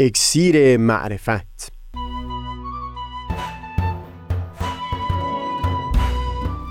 اکسیر معرفت.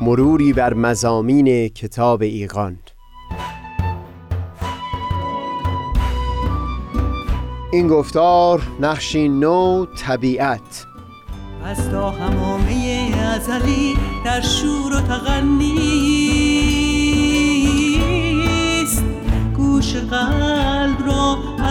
مروری بر مزامین کتاب ایقان این گفتار نقشی نو طبیعت. از تا همامه ازلی در شور و تغنیست گوش قلب را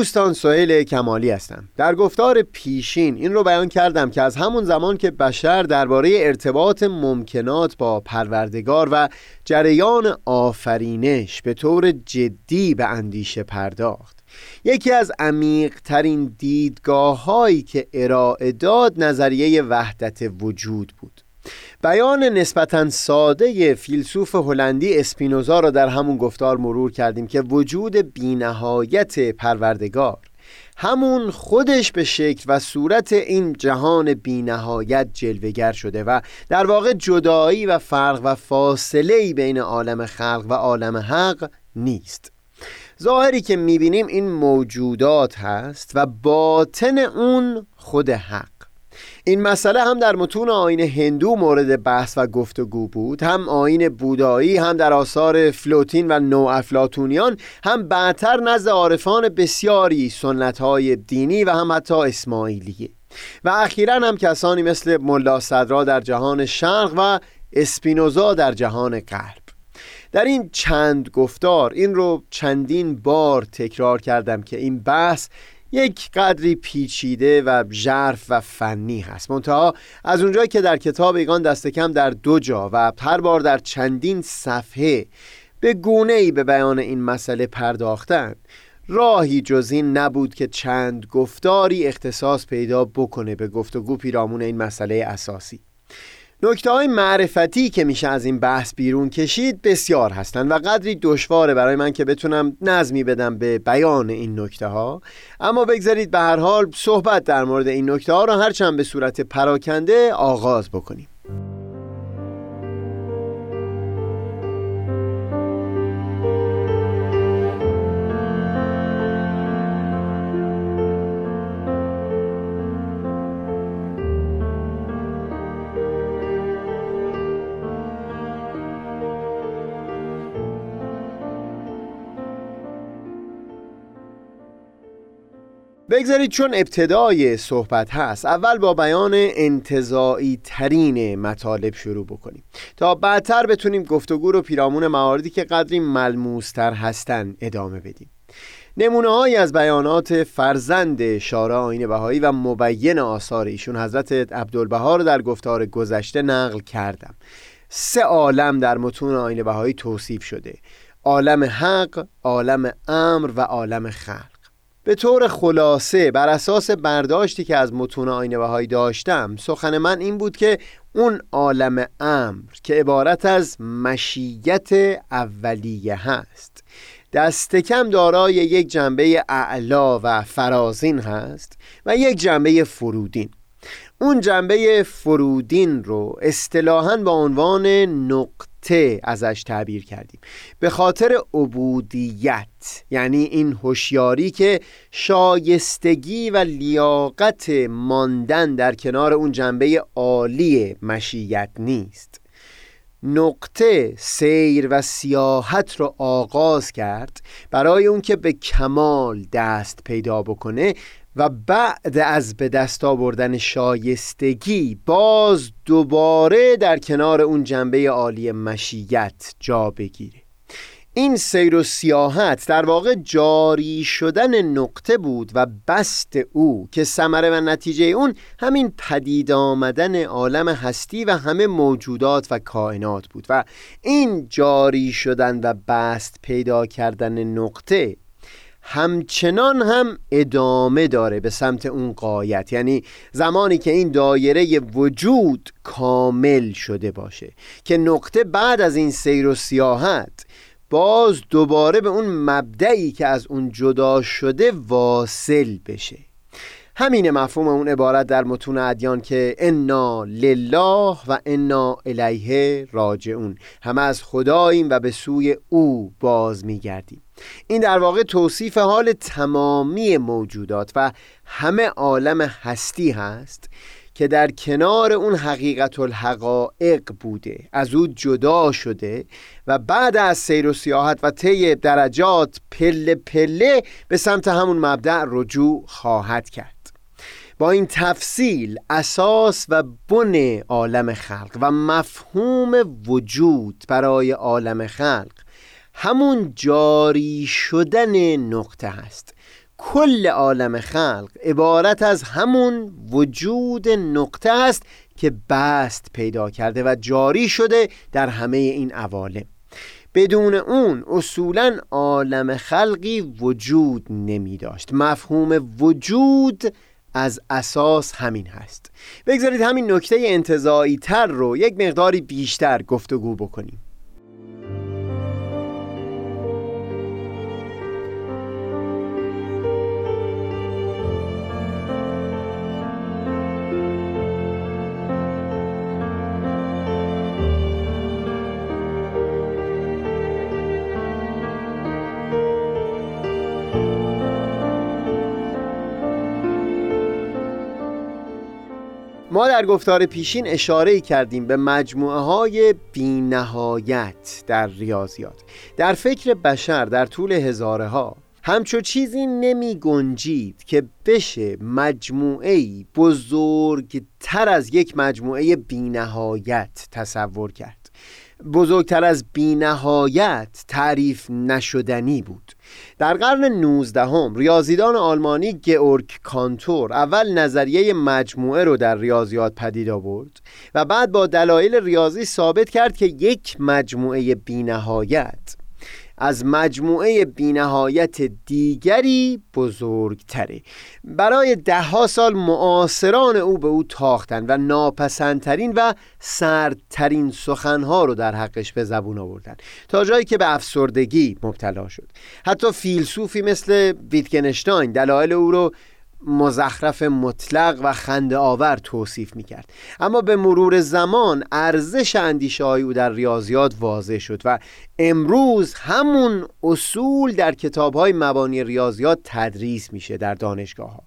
دوستان سهیل کمالی هستم. در گفتار پیشین این رو بیان کردم که از همون زمان که بشر درباره ارتباط ممکنات با پروردگار و جریان آفرینش به طور جدی به اندیشه پرداخت. یکی از عمیقترین دیدگاه هایی که ارائه داد نظریه وحدت وجود بود. بیان نسبتا ساده فیلسوف هلندی اسپینوزا را در همون گفتار مرور کردیم که وجود بینهایت پروردگار. همون خودش به شکل و صورت این جهان بینهایت جلوگر شده و در واقع جدایی و فرق و فاصله بین عالم خلق و عالم حق نیست. ظاهری که می‌بینیم این موجودات هست و باطن اون خود حق. این مسئله هم در متون آین هندو مورد بحث و گفتگو بود هم آین بودایی هم در آثار فلوتین و نو افلاتونیان هم بعدتر نزد عارفان بسیاری سنت های دینی و هم حتی اسماعیلیه. و اخیرا هم کسانی مثل ملا صدرا در جهان شرق و اسپینوزا در جهان غرب. در این چند گفتار این رو چندین بار تکرار کردم که این بحث یک قدری پیچیده و ژرف و فنی هست. منتها از اونجایی که در کتاب ایگان دست کم در دو جا و هر بار در چندین صفحه به گونه ای به بیان این مسئله پرداختن راهی جز این نبود که چند گفتاری اختصاص پیدا بکنه به گفتگو پیرامون این مسئله اساسی. نکته های معرفتی که میشه از این بحث بیرون کشید بسیار هستند و قدری دشواره برای من که بتونم نظمی بدم به بیان این نکته ها اما بگذارید به هر حال صحبت در مورد این نکته ها را هرچند به صورت پراکنده آغاز بکنیم. بگذارید چون ابتدای صحبت هست اول با بیان انتظایی ترین مطالب شروع بکنیم. تا بعدتر بتونیم گفتگو رو پیرامون مواردی که قدری ملموستر هستن ادامه بدیم. نمونه های از بیانات فرزند شارع آین بهایی و مبین آثار ایشون حضرت عبدالبها رو در گفتار گذشته نقل کردم. سه عالم در متون آین بهایی توصیف شده. عالم حق، عالم امر و عالم خلق. به طور خلاصه بر اساس برداشتی که از متون آینه بهایی داشتم سخن من این بود که اون عالم امر که عبارت از مشیت اولیه هست. دست کم دارای یک جنبه اعلا و فرازین هست و یک جنبه فرودین. اون جنبه فرودین رو اصطلاحاً با عنوان نقطه ازش تعبیر کردیم. به خاطر عبودیت یعنی این هوشیاری که شایستگی و لیاقت ماندن در کنار اون جنبه عالی مشیت نیست. نقطه سیر و سیاحت رو آغاز کرد برای اون که به کمال دست پیدا بکنه و بعد از به دست آوردن شایستگی باز دوباره در کنار اون جنبه عالی مشیت جا بگیره. این سیر و سیاحت در واقع جاری شدن نقطه بود و بست او که ثمره و نتیجه اون همین پدید آمدن عالم هستی و همه موجودات و کائنات بود و این جاری شدن و بست پیدا کردن نقطه همچنان هم ادامه داره به سمت اون قایت. یعنی زمانی که این دایره وجود کامل شده باشه. که نقطه بعد از این سیر و سیاحت باز دوباره به اون مبدعی که از اون جدا شده واصل بشه. همین مفهوم اون عبارت در متون ادیان که انا لله و انا الیه راجعون همه از خداییم و به سوی او باز میگردیم. این در واقع توصیف حال تمامی موجودات و همه عالم هستی هست که در کنار اون حقیقت الحقائق بوده از او جدا شده و بعد از سیر و سیاحت و طی درجات پله پله به سمت همون مبدع رجوع خواهد کرد. با این تفصیل اساس و بن عالم خلق و مفهوم وجود برای عالم خلق همون جاری شدن نقطه هست. کل عالم خلق عبارت از همون وجود نقطه است که بست پیدا کرده و جاری شده در همه این عوالم. بدون اون اصولا عالم خلقی وجود نمی داشت. مفهوم وجود از اساس همین هست. بگذارید همین نکته انتظایی تر رو یک مقداری بیشتر گفتگو بکنیم. ما در گفتار پیشین اشاره کردیم به مجموعه های بی نهایت در ریاضیات. در فکر بشر در طول هزاره ها همچو چیزی نمی گنجید که بشه مجموعه بزرگتر از یک مجموعه بی نهایت تصور کرد. بزرگتر از بینهایت تعریف نشدنی بود. در قرن 19 هم ریاضیدان آلمانی گئورگ کانتور اول نظریه مجموعه رو در ریاضیات پدید آورد و بعد با دلایل ریاضی ثابت کرد که یک مجموعه بینهایت از مجموعه بینهایت دیگری بزرگتره. برای دهها سال معاصران او به او تاختن و ناپسندترین و سردترین سخنها رو در حقش به زبون آوردن تا جایی که به افسردگی مبتلا شد. حتی فیلسوفی مثل ویتگنشتاین دلایل او رو مزخرف مطلق و خنده آور توصیف می کرد اما به مرور زمان ارزش اندیشه های او در ریاضیات واضح شد و امروز همون اصول در کتاب های مبانی ریاضیات تدریس میشه در دانشگاه ها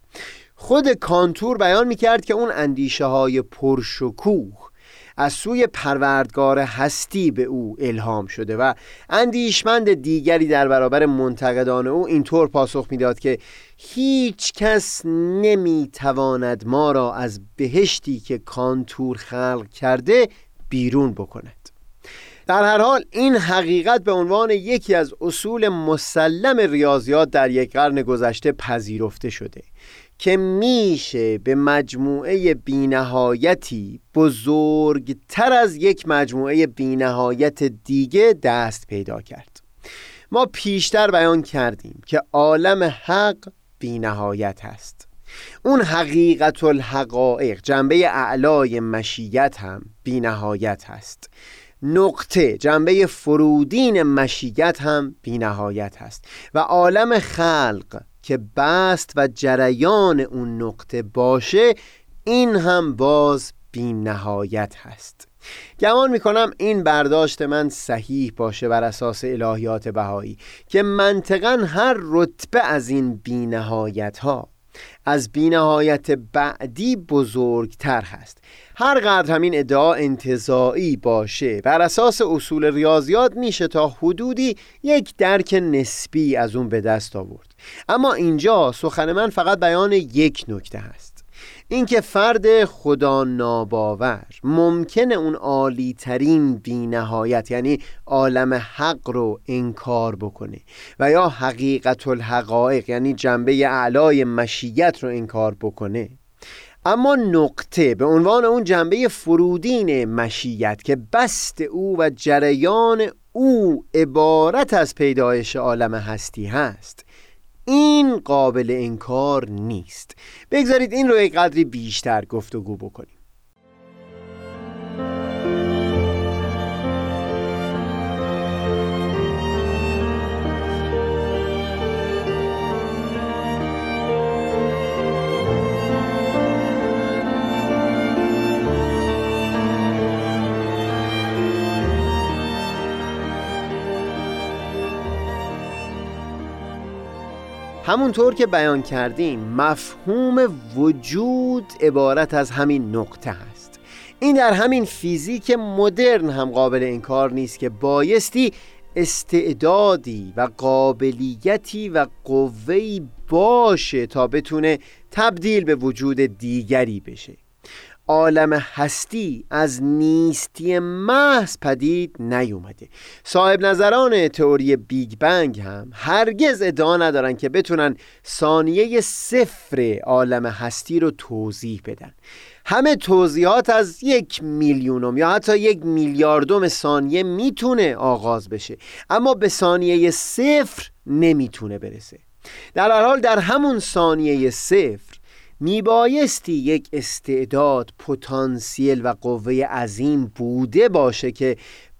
خود کانتور بیان می کرد که اون اندیشه های پرشکوه از سوی پروردگار هستی به او الهام شده و اندیشمند دیگری در برابر منتقدان او اینطور پاسخ می‌داد که هیچ کس نمی‌تواند ما را از بهشتی که کانتور خلق کرده بیرون بکند. در هر حال این حقیقت به عنوان یکی از اصول مسلم ریاضیات در یک قرن گذشته پذیرفته شده که میشه به مجموعه بینهایتی بزرگتر از یک مجموعه بینهایت دیگه دست پیدا کرد. ما پیشتر بیان کردیم که عالم حق بینهایت هست اون حقیقت الحقائق جنبه اعلای مشیت هم بینهایت هست نقطه جنبه فرودین مشیت هم بینهایت هست و عالم خلق که بست و جریان اون نقطه باشه این هم باز بی نهایت هست گمان می‌کنم این برداشت من صحیح باشه بر اساس الهیات بهایی که منطقا هر رتبه از این بینهایت ها از بینهایت بعدی بزرگتر هست. هر قدر همین ادعا انتظاعی باشه بر اساس اصول ریاضیات میشه تا حدودی یک درک نسبی از اون به دست آورد. اما اینجا سخن من فقط بیان یک نکته هست. اینکه فرد خدا ناباور ممکنه اون عالی ترین بی نهایت یعنی عالم حق رو انکار بکنه و یا حقیقت الحقایق یعنی جنبه اعلای مشیت رو انکار بکنه. اما نقطه به عنوان اون جنبه فرودین مشیت که بست او و جریان او عبارت از پیدایش عالم هستی هست. این قابل انکار نیست. بگذارید این رو یک قدری بیشتر گفتگو بکنیم. همونطور که بیان کردیم مفهوم وجود عبارت از همین نقطه هست. این در همین فیزیک مدرن هم قابل انکار نیست که بایستی استعدادی و قابلیتی و قوهی باشه تا بتونه تبدیل به وجود دیگری بشه. عالم هستی از نیستی محض پدید نیومده. صاحب نظران تئوری بیگ بنگ هم هرگز ادعا ندارن که بتونن ثانیه صفر عالم هستی رو توضیح بدن. همه توضیحات از یک میلیونم یا حتی یک میلیاردم ثانیه می‌تونه آغاز بشه اما به ثانیه صفر نمی‌تونه برسه. در هر حال در همون ثانیه صفر میبایستی یک استعداد پتانسیل و قوه عظیم بوده باشه که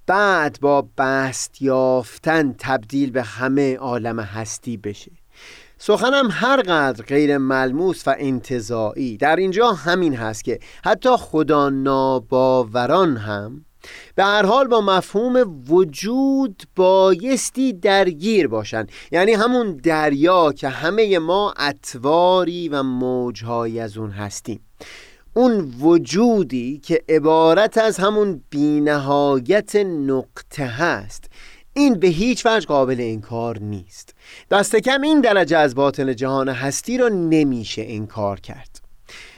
بعد با بست یافتن تبدیل به همه عالم هستی بشه. سخنم هر قدر غیر ملموس و انتظاعی در اینجا همین هست که حتی خدا ناباوران هم به هر حال با مفهوم وجود بایستی درگیر باشند. یعنی همون دریا که همه ما اتواری و موجهایی از اون هستیم. اون وجودی که عبارت از همون بینهایت نقطه هست. این به هیچ وجه قابل انکار نیست. دست کم این درجه از باطن جهان هستی رو نمیشه انکار کرد.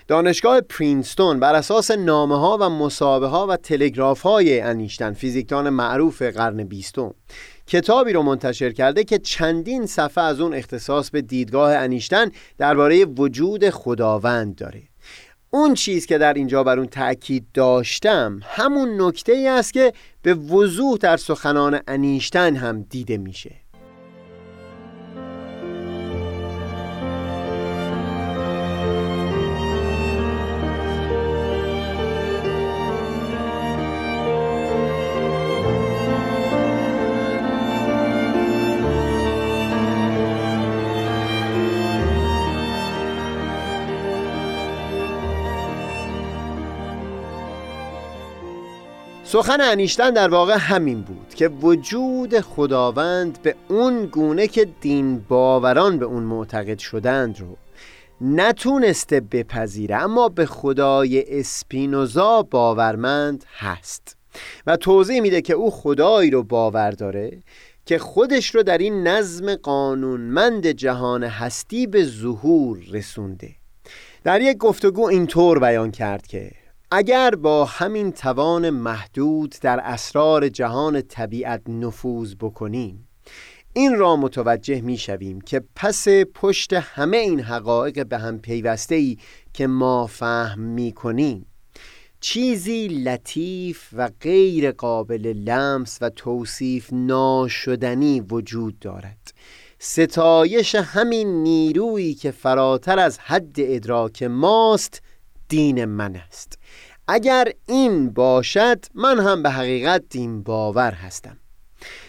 دانشگاه پرینستون بر اساس نامه ها و مسابه ها و تلگراف های انیشتن فیزیکدان معروف قرن بیستم. کتابی رو منتشر کرده که چندین صفحه از اون اختصاص به دیدگاه انیشتن درباره وجود خداوند داره. اون چیز که در اینجا بر اون تأکید داشتم همون نکته ای است که به وضوح در سخنان انیشتن هم دیده میشه. سخن انیشتن در واقع همین بود که وجود خداوند به اون گونه که دین باوران به اون معتقد شدند رو نتونسته بپذیره اما به خدای اسپینوزا باورمند هست. و توضیح میده که او خدایی رو باور داره که خودش رو در این نظم قانونمند جهان هستی به ظهور رسونده. در یک گفتگو اینطور بیان کرد که اگر با همین توان محدود در اسرار جهان طبیعت نفوذ بکنیم این را متوجه می شویم که پس پشت همه این حقایق به هم پیوسته ای که ما فهم می کنیم چیزی لطیف و غیر قابل لمس و توصیف ناشدنی وجود دارد. ستایش همین نیرویی که فراتر از حد ادراک ماست دین من است. اگر این باشد من هم به حقیقت دین باور هستم.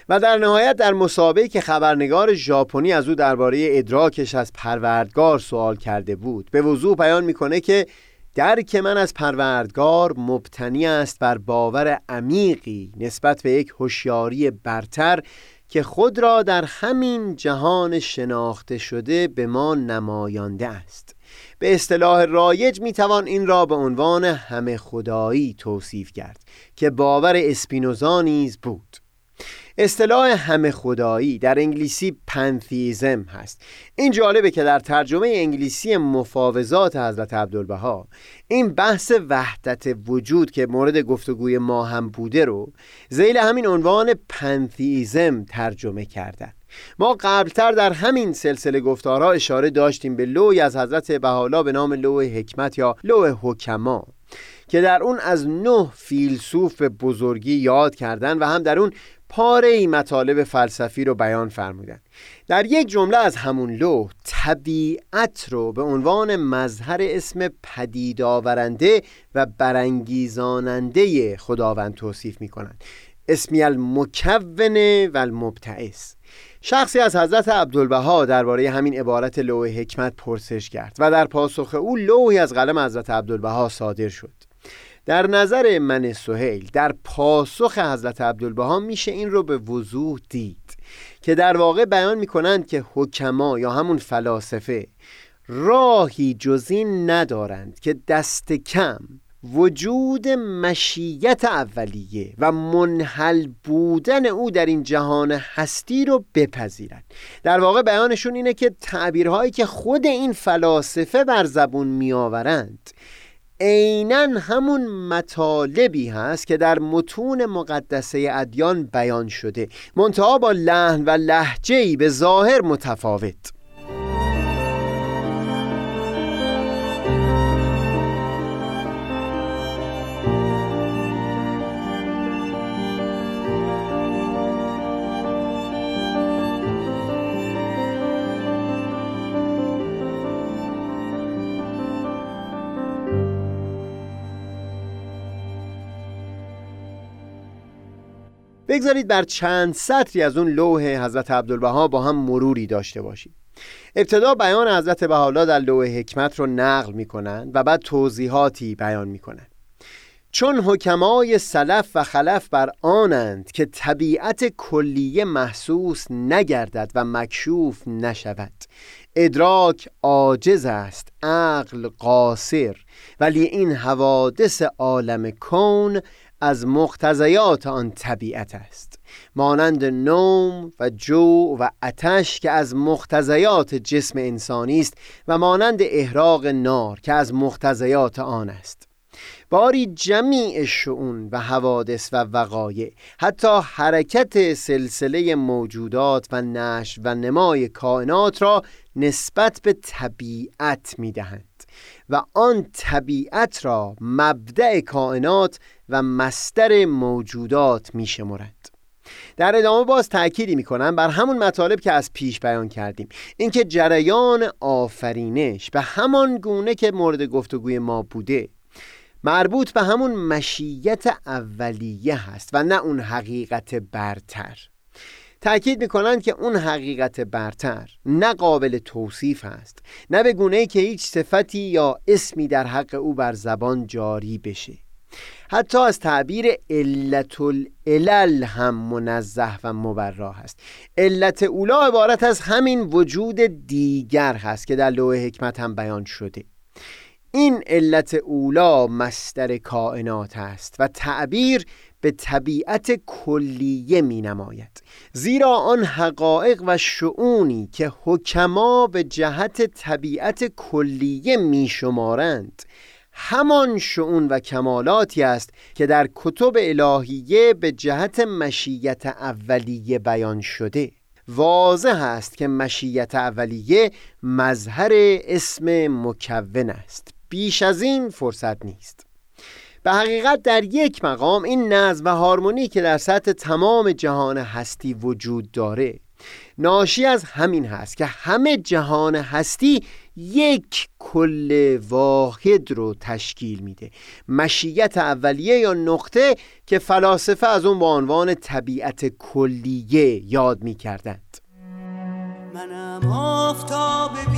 و در نهایت در مسابقه که خبرنگار ژاپنی از او درباره ادراکش از پروردگار سوال کرده بود به وضوح بیان می‌کنه که درک من از پروردگار مبتنی است بر باور عمیقی نسبت به یک هوشیاری برتر که خود را در همین جهان شناخته شده به ما نمایانده است. به اصطلاح رایج می‌توان این را به عنوان همه خدایی توصیف کرد که باور اسپینوزا نیز بود. اصطلاح همه خدایی در انگلیسی پنتیزم هست. این جالبه که در ترجمه انگلیسی مفاوضات حضرت عبدالبها این بحث وحدت وجود که مورد گفتگوی ما هم بوده رو زیل همین عنوان پنتیزم ترجمه کردن. ما قبلتر در همین سلسله گفتارها اشاره داشتیم به لوی از حضرت بهالا به نام لوح حکمت یا لوح حکما که در اون از نه فیلسوف بزرگی یاد کردن و هم در اون پاره ای مطالب فلسفی رو بیان فرمودن. در یک جمله از همون لوح طبیعت رو به عنوان مظهر اسم پدید آورنده و برانگیزاننده خداوند توصیف می کنند اسمی المکون و المبتعث شخصی از حضرت عبدالبها درباره همین عبارت لوح حکمت پرسش کرد و در پاسخ او لوحی از قلم حضرت عبدالبها صادر شد. در نظر من سهیل در پاسخ حضرت عبدالبها میشه این رو به وضوح دید که در واقع بیان می‌کنند که حکما یا همون فلاسفه راهی جزین ندارند که دست کم وجود مشیت اولیه و منحل بودن او در این جهان هستی رو بپذیرند در واقع بیانشون اینه که تعبیرهایی که خود این فلاسفه بر زبون میآورند عینا همون مطالبی هست که در متون مقدسه ادیان بیان شده. منتها با لحن و لحجهی به ظاهر متفاوت. بگذارید بر چند سطری از اون لوح حضرت عبدالبها با هم مروری داشته باشیم. ابتدا بیان حضرت بهاءالله در لوح حکمت رو نقل می کنند و بعد توضیحاتی بیان می کنند چون حکمای سلف و خلف بر آنند که طبیعت کلیه محسوس نگردد و مکشوف نشود. ادراک عاجز است عقل قاصر ولی این حوادث عالم کون از مقتضیات آن طبیعت است. مانند نوم و جو و اتش که از مقتضیات جسم انسانی است و مانند احراق نار که از مقتضیات آن است. باری جمیع شعون و حوادث و وقایع حتی حرکت سلسله موجودات و نش و نمای کائنات را نسبت به طبیعت می دهند و آن طبیعت را مبدع کائنات و مستر موجودات می شمرد. در ادامه باز تأکیدی می کنم بر همون مطالب که از پیش بیان کردیم اینکه جریان آفرینش به همان گونه که مورد گفتگوی ما بوده مربوط به همون مشیت اولیه هست و نه اون حقیقت برتر تأکید می‌کنند که اون حقیقت برتر نه قابل توصیف است نه به گونه که هیچ صفتی یا اسمی در حق او بر زبان جاری بشه. حتی از تعبیر علت العلل هم منزه و مبراه است علت اولا عبارت از همین وجود دیگر هست که در لوح حکمت هم بیان شده. این علت اولا مستر کائنات است و تعبیر به طبیعت کلیه می نماید زیرا آن حقایق و شعونی که حکما به جهت طبیعت کلیه می شمارند همان شعون و کمالاتی است که در کتب الهیه به جهت مشیت اولیه بیان شده. واضح است که مشیت اولیه مظهر اسم مکون است. بیش از این فرصت نیست. به حقیقت در یک مقام این نظم و هارمونی که در سطح تمام جهان هستی وجود داره ناشی از همین هست که همه جهان هستی یک کل واحد رو تشکیل میده. مشیت اولیه یا نقطه که فلاسفه از اون با عنوان طبیعت کلیه یاد می‌کردند. منم آفتاب و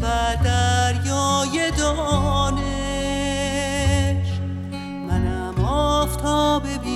دریای دانش منم آفتاب بینش